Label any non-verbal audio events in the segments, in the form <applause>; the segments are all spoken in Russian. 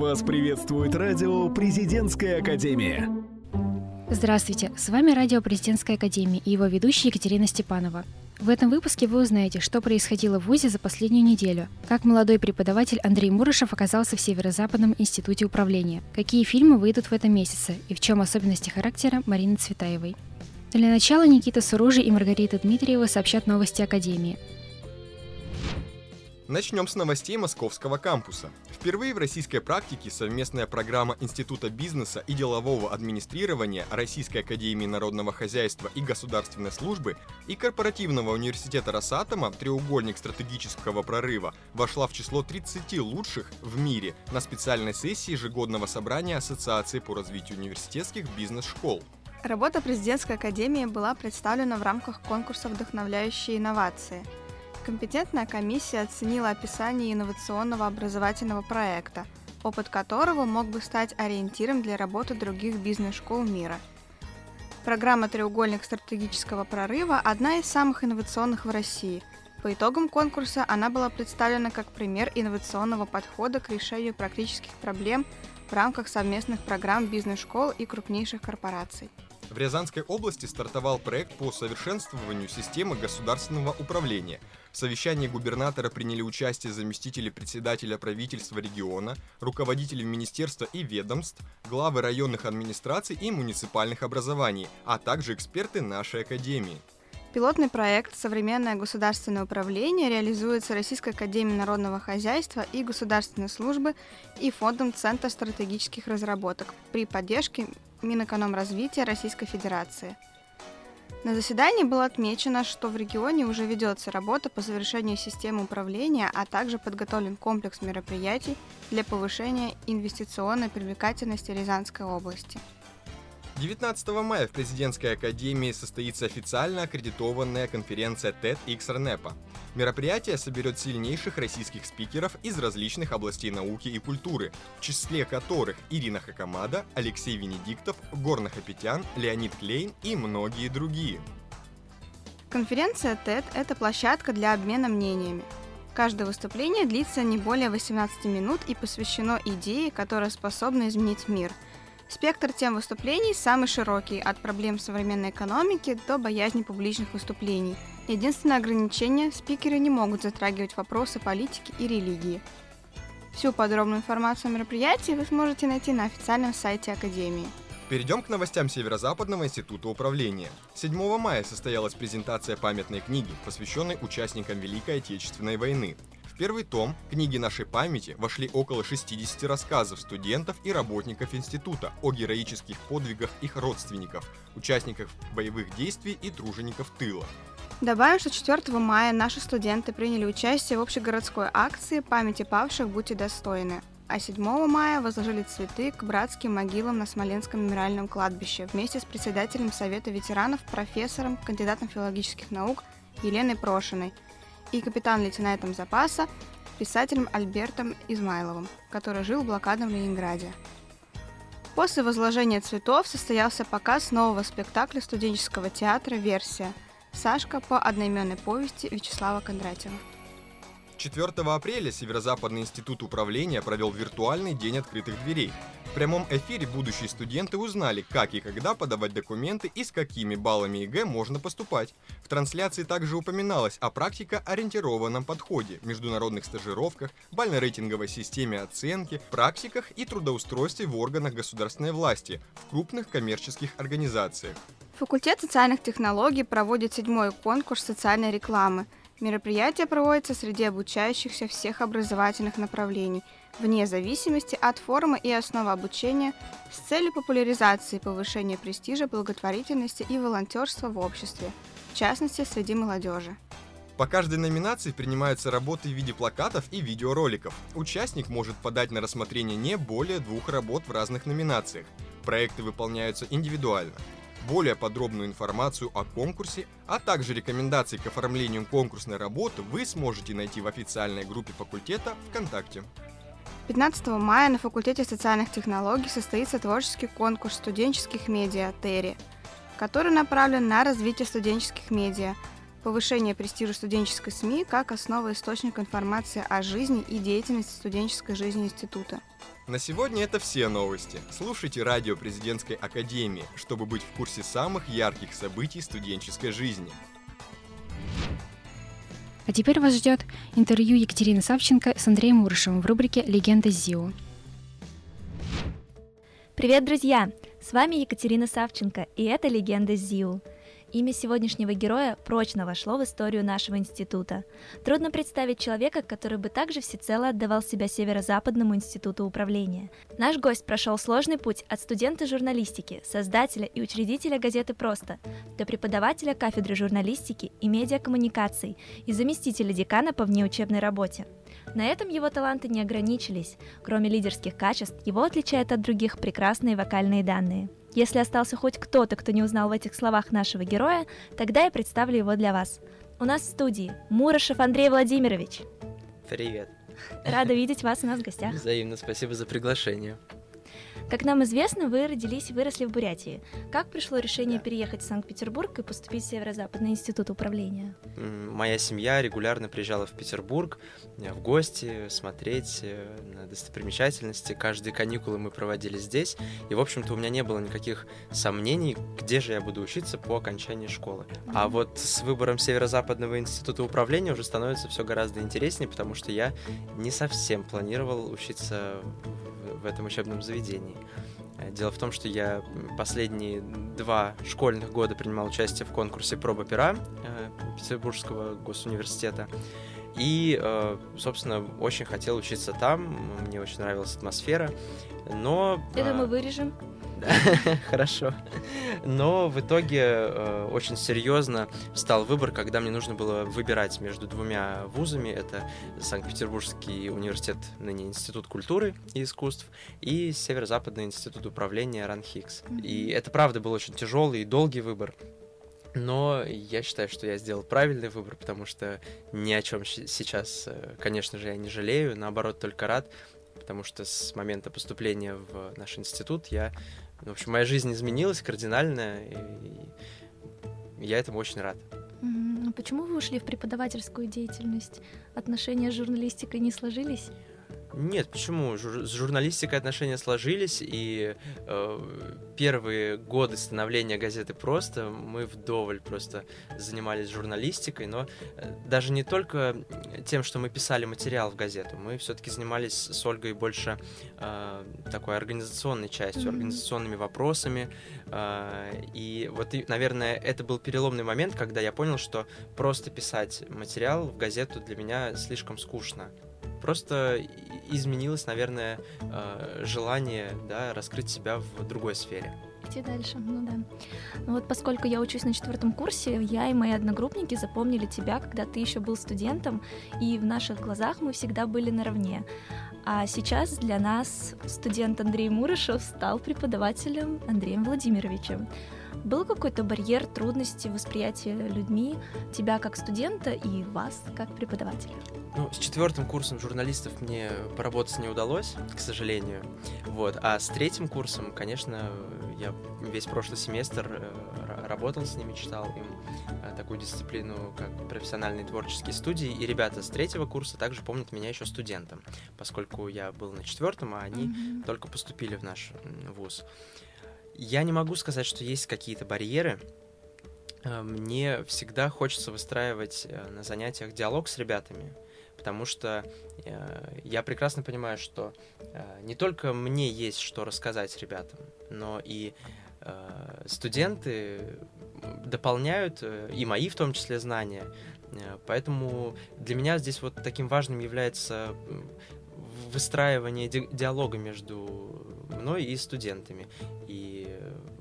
Вас приветствует радио «Президентская академия». Здравствуйте, с вами радио «Президентская академия» и его ведущая Екатерина Степанова. В этом выпуске вы узнаете, что происходило в ВУЗе за последнюю неделю, как молодой преподаватель Андрей Мурышев оказался в Северо-Западном институте управления, какие фильмы выйдут в этом месяце и в чем особенности характера Марины Цветаевой. Для начала Никита Суружи и Маргарита Дмитриева сообщат новости Академии. Начнем с новостей московского кампуса. Впервые в российской практике совместная программа Института бизнеса и делового администрирования Российской академии народного хозяйства и государственной службы и корпоративного университета Росатома «Треугольник стратегического прорыва» вошла в число 30 лучших в мире на специальной сессии ежегодного собрания Ассоциации по развитию университетских бизнес-школ. Работа президентской академии была представлена в рамках конкурса «Вдохновляющие инновации», Компетентная комиссия оценила описание инновационного образовательного проекта, опыт которого мог бы стать ориентиром для работы других бизнес-школ мира. Программа «Треугольник стратегического прорыва» – одна из самых инновационных в России. По итогам конкурса она была представлена как пример инновационного подхода к решению практических проблем в рамках совместных программ бизнес-школ и крупнейших корпораций. В Рязанской области стартовал проект по совершенствованию системы государственного управления. В совещании губернатора приняли участие заместители председателя правительства региона, руководители министерства и ведомств, главы районных администраций и муниципальных образований, а также эксперты нашей академии. Пилотный проект «Современное государственное управление» реализуется Российской академией народного хозяйства и государственной службы и Фондом Центра стратегических разработок при поддержке Минэкономразвития Российской Федерации. На заседании было отмечено, что в регионе уже ведется работа по завершению системы управления, а также подготовлен комплекс мероприятий для повышения инвестиционной привлекательности Рязанской области. 19 мая в Президентской академии состоится официально аккредитованная конференция TEDx. Мероприятие соберет сильнейших российских спикеров из различных областей науки и культуры, в числе которых Ирина Хакамада, Алексей Венедиктов, Горна Хапетян, Леонид Клейн и многие другие. Конференция TED – это площадка для обмена мнениями. Каждое выступление длится не более 18 минут и посвящено идее, которая способна изменить мир – Спектр тем выступлений самый широкий, от проблем современной экономики до боязни публичных выступлений. Единственное ограничение – спикеры не могут затрагивать вопросы политики и религии. Всю подробную информацию о мероприятии вы сможете найти на официальном сайте Академии. Перейдем к новостям Северо-Западного института управления. 7 мая состоялась презентация памятной книги, посвященной участникам Великой Отечественной войны первый том книги нашей памяти вошли около 60 рассказов студентов и работников института о героических подвигах их родственников, участников боевых действий и тружеников тыла. Добавим, что 4 мая наши студенты приняли участие в общегородской акции «Памяти павших будьте достойны», а 7 мая возложили цветы к братским могилам на Смоленском мемориальном кладбище вместе с председателем Совета ветеранов, профессором, кандидатом филологических наук Еленой Прошиной – и капитан-лейтенантом запаса писателем Альбертом Измайловым, который жил в блокадном Ленинграде. После возложения цветов состоялся показ нового спектакля студенческого театра «Версия» «Сашка» по одноименной повести Вячеслава Кондратьева. 4 апреля Северо-Западный институт управления провел виртуальный день открытых дверей. В прямом эфире будущие студенты узнали, как и когда подавать документы и с какими баллами ЕГЭ можно поступать. В трансляции также упоминалось о практико-ориентированном подходе, международных стажировках, бально-рейтинговой системе оценки, практиках и трудоустройстве в органах государственной власти, в крупных коммерческих организациях. Факультет социальных технологий проводит седьмой конкурс социальной рекламы – Мероприятие проводится среди обучающихся всех образовательных направлений, вне зависимости от формы и основы обучения, с целью популяризации и повышения престижа благотворительности и волонтерства в обществе, в частности, среди молодежи. По каждой номинации принимаются работы в виде плакатов и видеороликов. Участник может подать на рассмотрение не более двух работ в разных номинациях. Проекты выполняются индивидуально. Более подробную информацию о конкурсе, а также рекомендации к оформлению конкурсной работы вы сможете найти в официальной группе факультета ВКонтакте. 15 мая на факультете социальных технологий состоится творческий конкурс студенческих медиа «Терри», который направлен на развитие студенческих медиа. повышение престижа студенческой СМИ как основа источника информации о жизни и деятельности студенческой жизни института. На сегодня это все новости. Слушайте радио Президентской Академии, чтобы быть в курсе самых ярких событий студенческой жизни. А теперь вас ждет интервью Екатерины Савченко с Андреем Мурышевым в рубрике «Легенда ЗИУ». Привет, друзья! С вами Екатерина Савченко, и это «Легенда ЗИУ». Имя сегодняшнего героя прочно вошло в историю нашего института. Трудно представить человека, который бы также всецело отдавал себя Северо-Западному институту управления. Наш гость прошел сложный путь от студента журналистики, создателя и учредителя газеты «Просто» до преподавателя кафедры журналистики и медиакоммуникаций и заместителя декана по внеучебной работе. На этом его таланты не ограничились. Кроме лидерских качеств, его отличают от других прекрасные вокальные данные – если остался хоть кто-то, кто не узнал в этих словах нашего героя, тогда я представлю его для вас. У нас в студии Мурашев Андрей Владимирович. Привет. Рада видеть вас у нас в гостях. Взаимно, спасибо за приглашение. Как нам известно, вы родились и выросли в Бурятии. Как пришло решение да. переехать в Санкт-Петербург и поступить в Северо-Западный институт управления? Моя семья регулярно приезжала в Петербург э, в гости, смотреть э, на достопримечательности. Каждые каникулы мы проводили здесь. И, в общем-то, у меня не было никаких сомнений, где же я буду учиться по окончании школы. Mm-hmm. А вот с выбором Северо-Западного института управления уже становится все гораздо интереснее, потому что я не совсем планировал учиться в этом учебном заведении. Э, дело в том, что я последние два школьных года принимал участие в конкурсе проба пера э, Петербургского госуниверситета. И, э, собственно, очень хотел учиться там, мне очень нравилась атмосфера, но... Это мы вырежем. <laughs> Хорошо. Но в итоге э, очень серьезно стал выбор, когда мне нужно было выбирать между двумя вузами. Это Санкт-Петербургский университет, ныне Институт культуры и искусств, и Северо-Западный институт управления РАНХИКС. И это, правда, был очень тяжелый и долгий выбор. Но я считаю, что я сделал правильный выбор, потому что ни о чем сейчас, э, конечно же, я не жалею, наоборот, только рад, потому что с момента поступления в наш институт я в общем, моя жизнь изменилась кардинально, и я этому очень рад. А почему вы ушли в преподавательскую деятельность? Отношения с журналистикой не сложились? Нет, почему? Жур- с журналистикой отношения сложились, и э, первые годы становления газеты «Просто» мы вдоволь просто занимались журналистикой, но э, даже не только тем, что мы писали материал в газету, мы все-таки занимались с Ольгой больше э, такой организационной частью, mm-hmm. организационными вопросами, э, и вот, и, наверное, это был переломный момент, когда я понял, что просто писать материал в газету для меня слишком скучно. Просто изменилось, наверное, э, желание да, раскрыть себя в другой сфере. Идти дальше, ну да. Ну вот поскольку я учусь на четвертом курсе, я и мои одногруппники запомнили тебя, когда ты еще был студентом, и в наших глазах мы всегда были наравне. А сейчас для нас студент Андрей Мурышев стал преподавателем Андреем Владимировичем. Был какой-то барьер, трудности восприятия людьми тебя как студента и вас как преподавателя? Ну, с четвертым курсом журналистов мне поработать не удалось, к сожалению. Вот. А с третьим курсом, конечно, я весь прошлый семестр э, работал с ними, читал им э, такую дисциплину, как профессиональные творческие студии. И ребята с третьего курса также помнят меня еще студентом, поскольку я был на четвертом, а они mm-hmm. только поступили в наш вуз. Я не могу сказать, что есть какие-то барьеры. Э, мне всегда хочется выстраивать на занятиях диалог с ребятами потому что э, я прекрасно понимаю, что э, не только мне есть что рассказать ребятам, но и э, студенты дополняют э, и мои в том числе знания. Э, поэтому для меня здесь вот таким важным является выстраивание ди диалога между мной и студентами. И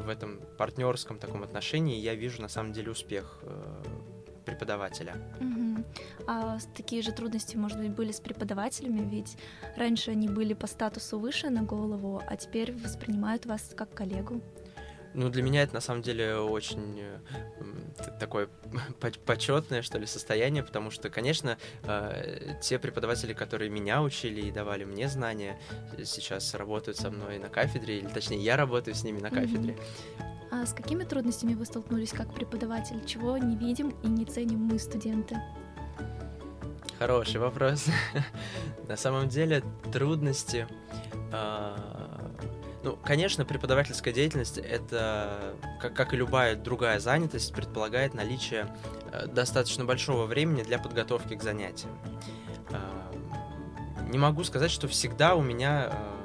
в этом партнерском таком отношении я вижу на самом деле успех э, преподавателя. А такие же трудности, может быть, были с преподавателями, ведь раньше они были по статусу выше на голову, а теперь воспринимают вас как коллегу. Ну, для меня это на самом деле очень э, такое <laughs> почетное, что ли, состояние, потому что, конечно, э, те преподаватели, которые меня учили и давали мне знания, сейчас работают со мной на кафедре, или точнее, я работаю с ними на кафедре. А с какими трудностями вы столкнулись как преподаватель? Чего не видим и не ценим мы, студенты? Хороший вопрос. <laughs> На самом деле трудности... А, ну, конечно, преподавательская деятельность это, как, как и любая другая занятость, предполагает наличие э, достаточно большого времени для подготовки к занятиям. А, не могу сказать, что всегда у меня э,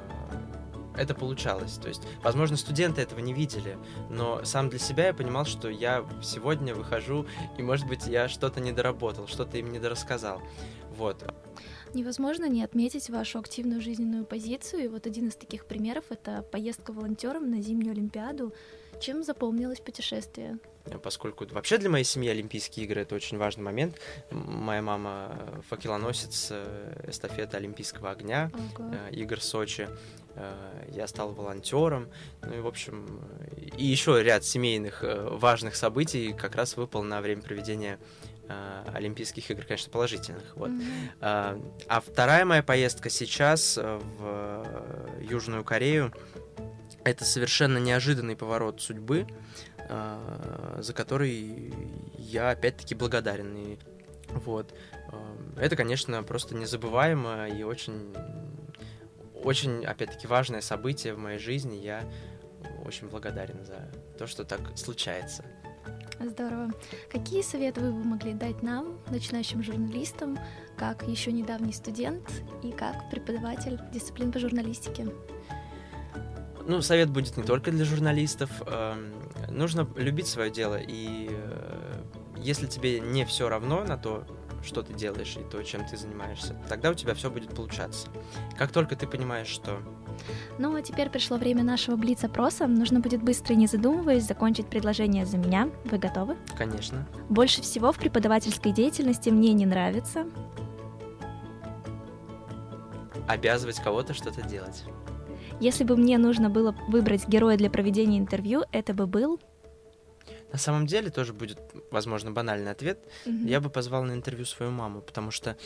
это получалось. То есть, возможно, студенты этого не видели, но сам для себя я понимал, что я сегодня выхожу, и, может быть, я что-то недоработал, что-то им недорассказал. Вот. Невозможно не отметить вашу активную жизненную позицию. И вот один из таких примеров — это поездка волонтером на зимнюю Олимпиаду. Чем запомнилось путешествие? Поскольку вообще для моей семьи Олимпийские игры — это очень важный момент. Моя мама факелоносец э, эстафеты Олимпийского огня, Ого. Э, игр Сочи. Э, я стал волонтером. Ну и, в общем, и еще ряд семейных важных событий как раз выпал на время проведения э, Олимпийских игр, конечно, положительных. Вот. Mm-hmm. А, а вторая моя поездка сейчас э, в Южную Корею это совершенно неожиданный поворот судьбы, э, за который я опять-таки благодарен. И, вот. Э, это, конечно, просто незабываемо и очень, очень, опять-таки, важное событие в моей жизни. Я очень благодарен за то, что так случается. Здорово. Какие советы вы бы могли дать нам, начинающим журналистам, как еще недавний студент и как преподаватель дисциплин по журналистике? Ну, совет будет не только для журналистов. Эм, нужно любить свое дело, и э, если тебе не все равно на то, что ты делаешь и то, чем ты занимаешься, тогда у тебя все будет получаться. Как только ты понимаешь, что ну а теперь пришло время нашего блиц-опроса. Нужно будет быстро и не задумываясь закончить предложение за меня. Вы готовы? Конечно. Больше всего в преподавательской деятельности мне не нравится. Обязывать кого-то что-то делать. Если бы мне нужно было выбрать героя для проведения интервью, это бы был... На самом деле тоже будет, возможно, банальный ответ. Mm-hmm. Я бы позвал на интервью свою маму, потому что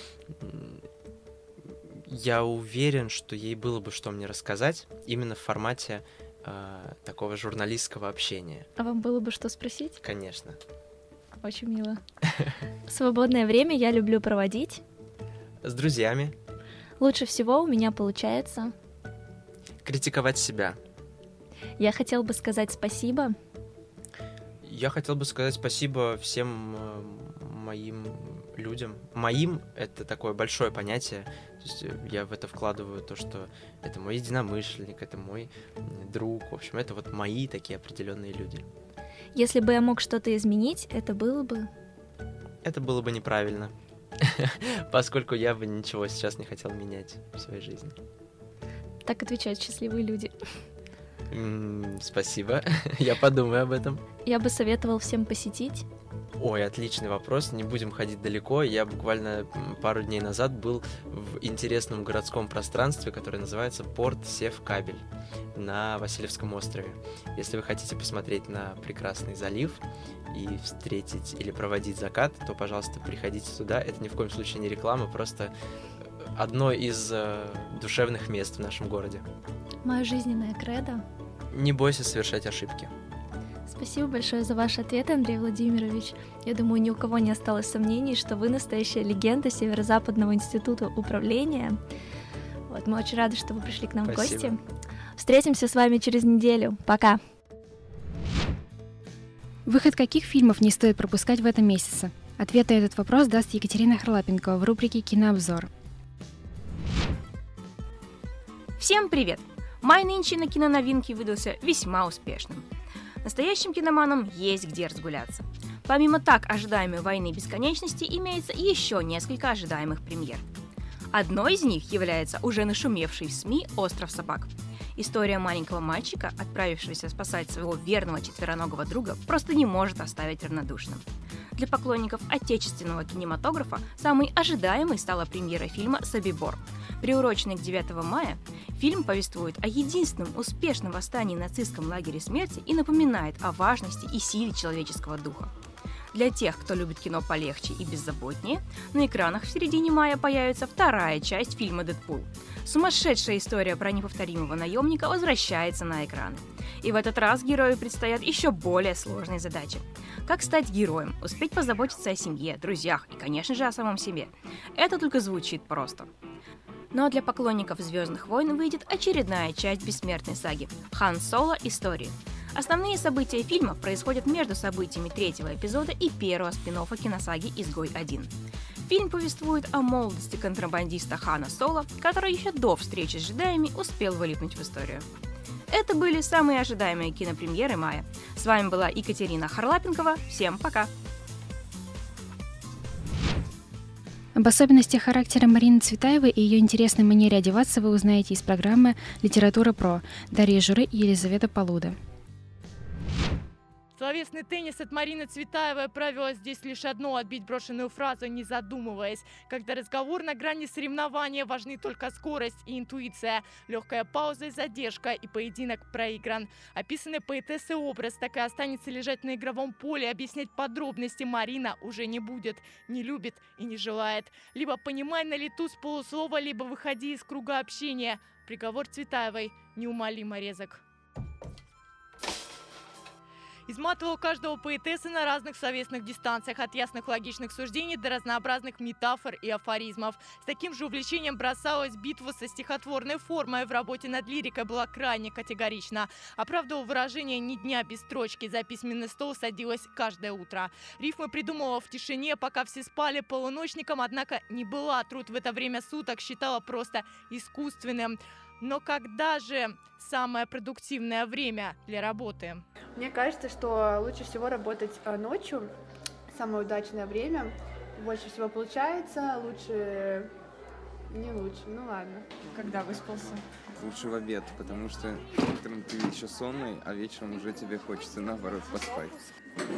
я уверен, что ей было бы что мне рассказать именно в формате э, такого журналистского общения. А вам было бы что спросить? Конечно. Очень мило. <laughs> Свободное время я люблю проводить. С друзьями. Лучше всего у меня получается... Критиковать себя. Я хотел бы сказать спасибо. Я хотел бы сказать спасибо всем э, моим людям. Моим — это такое большое понятие. То есть э, я в это вкладываю то, что это мой единомышленник, это мой друг. В общем, это вот мои такие определенные люди. Если бы я мог что-то изменить, это было бы... Это было бы неправильно. <laughs> Поскольку я бы ничего сейчас не хотел менять в своей жизни. Так отвечают счастливые люди. Спасибо. <laughs> Я подумаю об этом. Я бы советовал всем посетить Ой, отличный вопрос. Не будем ходить далеко. Я буквально пару дней назад был в интересном городском пространстве, которое называется Порт Севкабель на Васильевском острове. Если вы хотите посмотреть на прекрасный залив и встретить или проводить закат, то, пожалуйста, приходите туда. Это ни в коем случае не реклама, просто одно из э, душевных мест в нашем городе. Мое жизненное кредо. Не бойся совершать ошибки. Спасибо большое за ваш ответ, Андрей Владимирович. Я думаю, ни у кого не осталось сомнений, что вы настоящая легенда Северо-Западного института управления. Вот, мы очень рады, что вы пришли к нам Спасибо. в гости. Встретимся с вами через неделю. Пока. Выход каких фильмов не стоит пропускать в этом месяце? Ответ на этот вопрос даст Екатерина Харлапенко в рубрике «Кинообзор». Всем привет! Май нынче на киноновинки выдался весьма успешным – Настоящим киноманам есть где разгуляться. Помимо так ожидаемой «Войны бесконечности» имеется еще несколько ожидаемых премьер. Одной из них является уже нашумевший в СМИ «Остров собак». История маленького мальчика, отправившегося спасать своего верного четвероногого друга, просто не может оставить равнодушным. Для поклонников отечественного кинематографа самой ожидаемой стала премьера фильма «Собибор». Приуроченный к 9 мая, фильм повествует о единственном успешном восстании нацистском лагере смерти и напоминает о важности и силе человеческого духа. Для тех, кто любит кино полегче и беззаботнее, на экранах в середине мая появится вторая часть фильма «Дэдпул». Сумасшедшая история про неповторимого наемника возвращается на экраны. И в этот раз герою предстоят еще более сложные задачи. Как стать героем, успеть позаботиться о семье, друзьях и, конечно же, о самом себе. Это только звучит просто. Ну а для поклонников «Звездных войн» выйдет очередная часть бессмертной саги «Хан Соло. Истории». Основные события фильма происходят между событиями третьего эпизода и первого спин киносаги «Изгой-1». Фильм повествует о молодости контрабандиста Хана Соло, который еще до встречи с джедаями успел вылипнуть в историю. Это были самые ожидаемые кинопремьеры мая. С вами была Екатерина Харлапенкова. Всем пока! Об особенностях характера Марины Цветаевой и ее интересной манере одеваться вы узнаете из программы «Литература про» Дарья Журы и Елизавета Полуда. Словесный теннис от Марины Цветаевой правило здесь лишь одно – отбить брошенную фразу, не задумываясь. Когда разговор на грани соревнования, важны только скорость и интуиция. Легкая пауза и задержка, и поединок проигран. Описанный поэтессой образ так и останется лежать на игровом поле. Объяснять подробности Марина уже не будет. Не любит и не желает. Либо понимай на лету с полуслова, либо выходи из круга общения. Приговор Цветаевой неумолимо резок. Изматывал каждого поэтессы на разных словесных дистанциях, от ясных логичных суждений до разнообразных метафор и афоризмов. С таким же увлечением бросалась битва со стихотворной формой. В работе над лирикой была крайне категорична. Оправдывал выражение «ни дня без строчки». За письменный стол садилась каждое утро. Рифмы придумывала в тишине, пока все спали полуночником, однако не была труд в это время суток, считала просто искусственным. Но когда же самое продуктивное время для работы? Мне кажется, что лучше всего работать э, ночью, самое удачное время. Больше всего получается, лучше не лучше, ну ладно. Когда выспался? Лучше в обед, потому что утром ты еще сонный, а вечером уже тебе хочется наоборот поспать.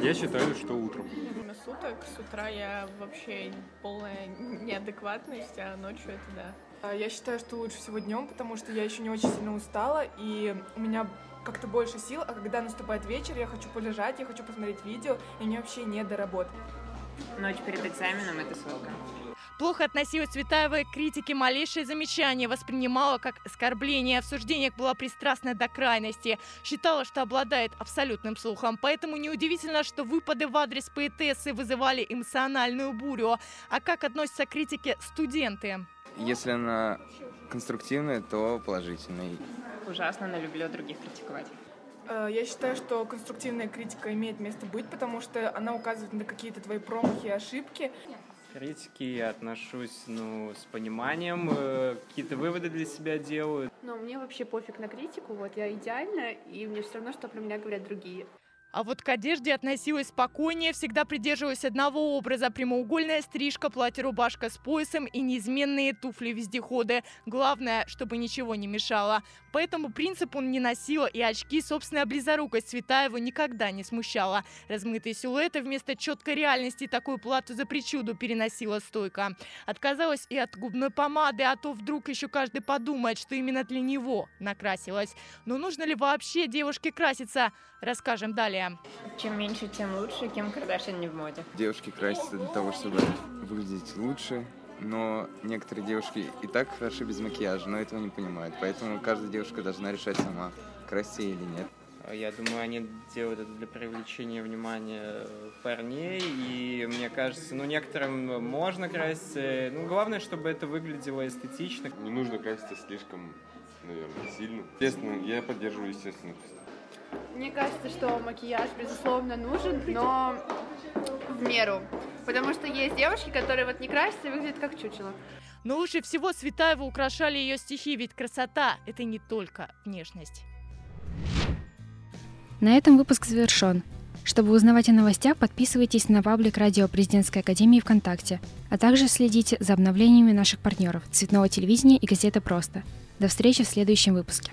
Я считаю, что утром. Время суток, с утра я вообще полная неадекватность, а ночью это да. А, я считаю, что лучше всего днем, потому что я еще не очень сильно устала, и у меня как-то больше сил, а когда наступает вечер, я хочу полежать, я хочу посмотреть видео, и мне вообще не до работы. Ночь перед экзаменом — это ссылка. Плохо относилась Цветаева к критике, малейшее замечание воспринимала как оскорбление. В суждениях была пристрастна до крайности. Считала, что обладает абсолютным слухом. Поэтому неудивительно, что выпады в адрес поэтессы вызывали эмоциональную бурю. А как относятся к критике студенты? Если она конструктивная, то положительная. Ужасно, но люблю других критиковать. Э, я считаю, что конструктивная критика имеет место быть, потому что она указывает на какие-то твои промахи и ошибки. Критики я отношусь ну, с пониманием, э, какие-то выводы для себя делаю. Но мне вообще пофиг на критику, вот я идеальна, и мне все равно, что про меня говорят другие. А вот к одежде относилась спокойнее, всегда придерживалась одного образа. Прямоугольная стрижка, платье-рубашка с поясом и неизменные туфли-вездеходы. Главное, чтобы ничего не мешало. По этому принципу он не носила и очки. Собственная близорукость Цветаева никогда не смущала. Размытые силуэты вместо четкой реальности такую плату за причуду переносила стойко. Отказалась и от губной помады, а то вдруг еще каждый подумает, что именно для него накрасилась. Но нужно ли вообще девушке краситься? Расскажем далее. Чем меньше, тем лучше. Кем Кардашьян не в моде. Девушки красятся для того, чтобы выглядеть лучше, но некоторые девушки и так хороши без макияжа, но этого не понимают. Поэтому каждая девушка должна решать сама, краситься или нет. Я думаю, они делают это для привлечения внимания парней, и мне кажется, ну, некоторым можно краситься, ну, главное, чтобы это выглядело эстетично. Не нужно краситься слишком, наверное, сильно. Естественно, я поддерживаю естественность. Мне кажется, что макияж, безусловно, нужен, но в меру. Потому что есть девушки, которые вот не красятся и выглядят как чучело. Но лучше всего Светаева украшали ее стихи, ведь красота – это не только внешность. На этом выпуск завершен. Чтобы узнавать о новостях, подписывайтесь на паблик Радио Президентской Академии ВКонтакте, а также следите за обновлениями наших партнеров Цветного телевидения и газеты «Просто». До встречи в следующем выпуске.